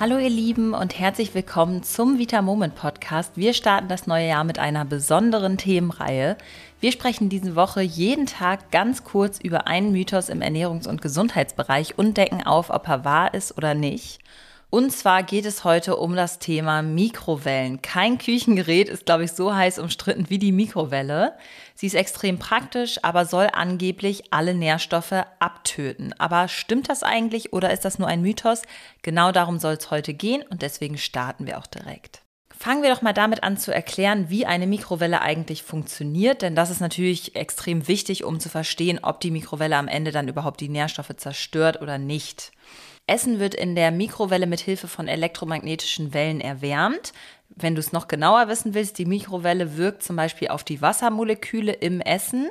Hallo ihr Lieben und herzlich willkommen zum Vita Moment Podcast. Wir starten das neue Jahr mit einer besonderen Themenreihe. Wir sprechen diese Woche jeden Tag ganz kurz über einen Mythos im Ernährungs- und Gesundheitsbereich und decken auf, ob er wahr ist oder nicht. Und zwar geht es heute um das Thema Mikrowellen. Kein Küchengerät ist, glaube ich, so heiß umstritten wie die Mikrowelle. Sie ist extrem praktisch, aber soll angeblich alle Nährstoffe abtöten. Aber stimmt das eigentlich oder ist das nur ein Mythos? Genau darum soll es heute gehen und deswegen starten wir auch direkt. Fangen wir doch mal damit an zu erklären, wie eine Mikrowelle eigentlich funktioniert, denn das ist natürlich extrem wichtig, um zu verstehen, ob die Mikrowelle am Ende dann überhaupt die Nährstoffe zerstört oder nicht. Essen wird in der Mikrowelle mit Hilfe von elektromagnetischen Wellen erwärmt. Wenn du es noch genauer wissen willst, die Mikrowelle wirkt zum Beispiel auf die Wassermoleküle im Essen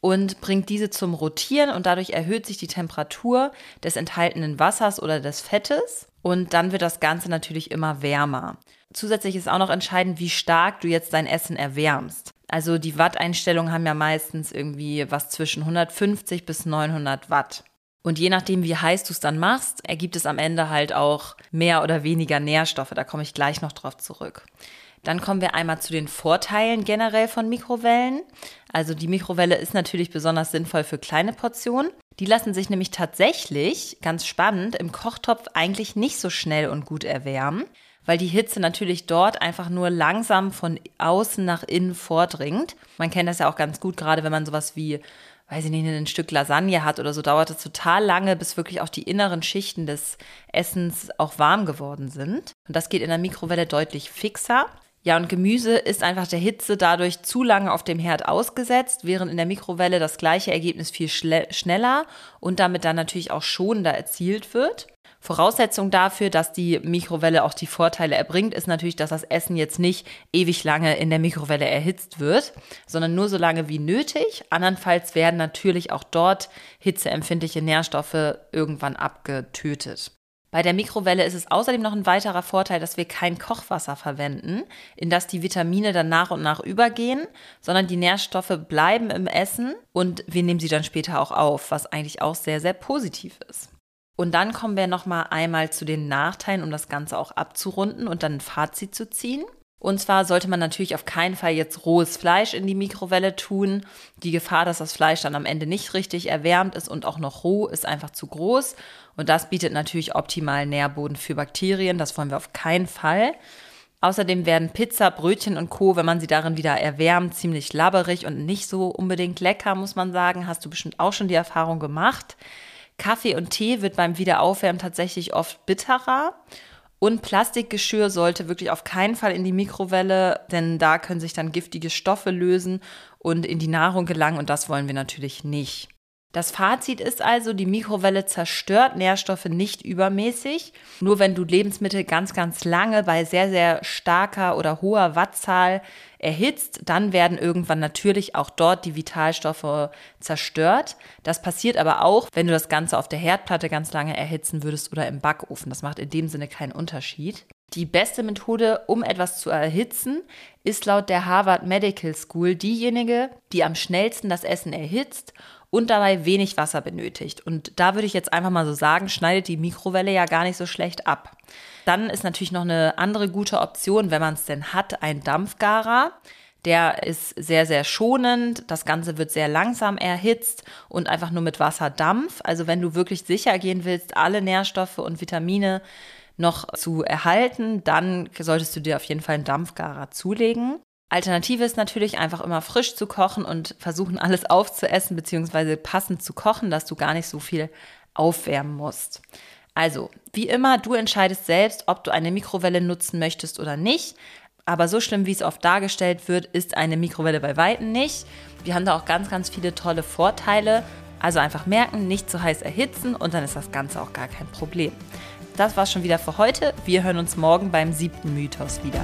und bringt diese zum Rotieren und dadurch erhöht sich die Temperatur des enthaltenen Wassers oder des Fettes und dann wird das Ganze natürlich immer wärmer. Zusätzlich ist auch noch entscheidend, wie stark du jetzt dein Essen erwärmst. Also die Watteinstellungen haben ja meistens irgendwie was zwischen 150 bis 900 Watt. Und je nachdem, wie heiß du es dann machst, ergibt es am Ende halt auch mehr oder weniger Nährstoffe. Da komme ich gleich noch drauf zurück. Dann kommen wir einmal zu den Vorteilen generell von Mikrowellen. Also die Mikrowelle ist natürlich besonders sinnvoll für kleine Portionen. Die lassen sich nämlich tatsächlich, ganz spannend, im Kochtopf eigentlich nicht so schnell und gut erwärmen, weil die Hitze natürlich dort einfach nur langsam von außen nach innen vordringt. Man kennt das ja auch ganz gut, gerade wenn man sowas wie weiß ich nicht, ein Stück Lasagne hat oder so, dauert es total lange, bis wirklich auch die inneren Schichten des Essens auch warm geworden sind. Und das geht in der Mikrowelle deutlich fixer. Ja, und Gemüse ist einfach der Hitze dadurch zu lange auf dem Herd ausgesetzt, während in der Mikrowelle das gleiche Ergebnis viel schneller und damit dann natürlich auch schonender erzielt wird. Voraussetzung dafür, dass die Mikrowelle auch die Vorteile erbringt, ist natürlich, dass das Essen jetzt nicht ewig lange in der Mikrowelle erhitzt wird, sondern nur so lange wie nötig. Andernfalls werden natürlich auch dort hitzeempfindliche Nährstoffe irgendwann abgetötet. Bei der Mikrowelle ist es außerdem noch ein weiterer Vorteil, dass wir kein Kochwasser verwenden, in das die Vitamine dann nach und nach übergehen, sondern die Nährstoffe bleiben im Essen und wir nehmen sie dann später auch auf, was eigentlich auch sehr, sehr positiv ist. Und dann kommen wir noch mal einmal zu den Nachteilen, um das Ganze auch abzurunden und dann ein Fazit zu ziehen. Und zwar sollte man natürlich auf keinen Fall jetzt rohes Fleisch in die Mikrowelle tun. Die Gefahr, dass das Fleisch dann am Ende nicht richtig erwärmt ist und auch noch roh, ist einfach zu groß. Und das bietet natürlich optimalen Nährboden für Bakterien. Das wollen wir auf keinen Fall. Außerdem werden Pizza, Brötchen und Co., wenn man sie darin wieder erwärmt, ziemlich labberig und nicht so unbedingt lecker, muss man sagen. Hast du bestimmt auch schon die Erfahrung gemacht. Kaffee und Tee wird beim Wiederaufwärmen tatsächlich oft bitterer. Und Plastikgeschirr sollte wirklich auf keinen Fall in die Mikrowelle, denn da können sich dann giftige Stoffe lösen und in die Nahrung gelangen und das wollen wir natürlich nicht. Das Fazit ist also, die Mikrowelle zerstört Nährstoffe nicht übermäßig. Nur wenn du Lebensmittel ganz, ganz lange bei sehr, sehr starker oder hoher Wattzahl erhitzt, dann werden irgendwann natürlich auch dort die Vitalstoffe zerstört. Das passiert aber auch, wenn du das Ganze auf der Herdplatte ganz lange erhitzen würdest oder im Backofen. Das macht in dem Sinne keinen Unterschied. Die beste Methode, um etwas zu erhitzen, ist laut der Harvard Medical School diejenige, die am schnellsten das Essen erhitzt und dabei wenig Wasser benötigt. Und da würde ich jetzt einfach mal so sagen, schneidet die Mikrowelle ja gar nicht so schlecht ab. Dann ist natürlich noch eine andere gute Option, wenn man es denn hat, ein Dampfgarer. Der ist sehr, sehr schonend. Das Ganze wird sehr langsam erhitzt und einfach nur mit Wasserdampf. Also wenn du wirklich sicher gehen willst, alle Nährstoffe und Vitamine noch zu erhalten, dann solltest du dir auf jeden Fall einen Dampfgarer zulegen. Alternative ist natürlich einfach immer frisch zu kochen und versuchen alles aufzuessen bzw. passend zu kochen, dass du gar nicht so viel aufwärmen musst. Also, wie immer, du entscheidest selbst, ob du eine Mikrowelle nutzen möchtest oder nicht. Aber so schlimm, wie es oft dargestellt wird, ist eine Mikrowelle bei Weitem nicht. Wir haben da auch ganz, ganz viele tolle Vorteile. Also einfach merken, nicht zu heiß erhitzen und dann ist das Ganze auch gar kein Problem. Das war's schon wieder für heute. Wir hören uns morgen beim siebten Mythos wieder.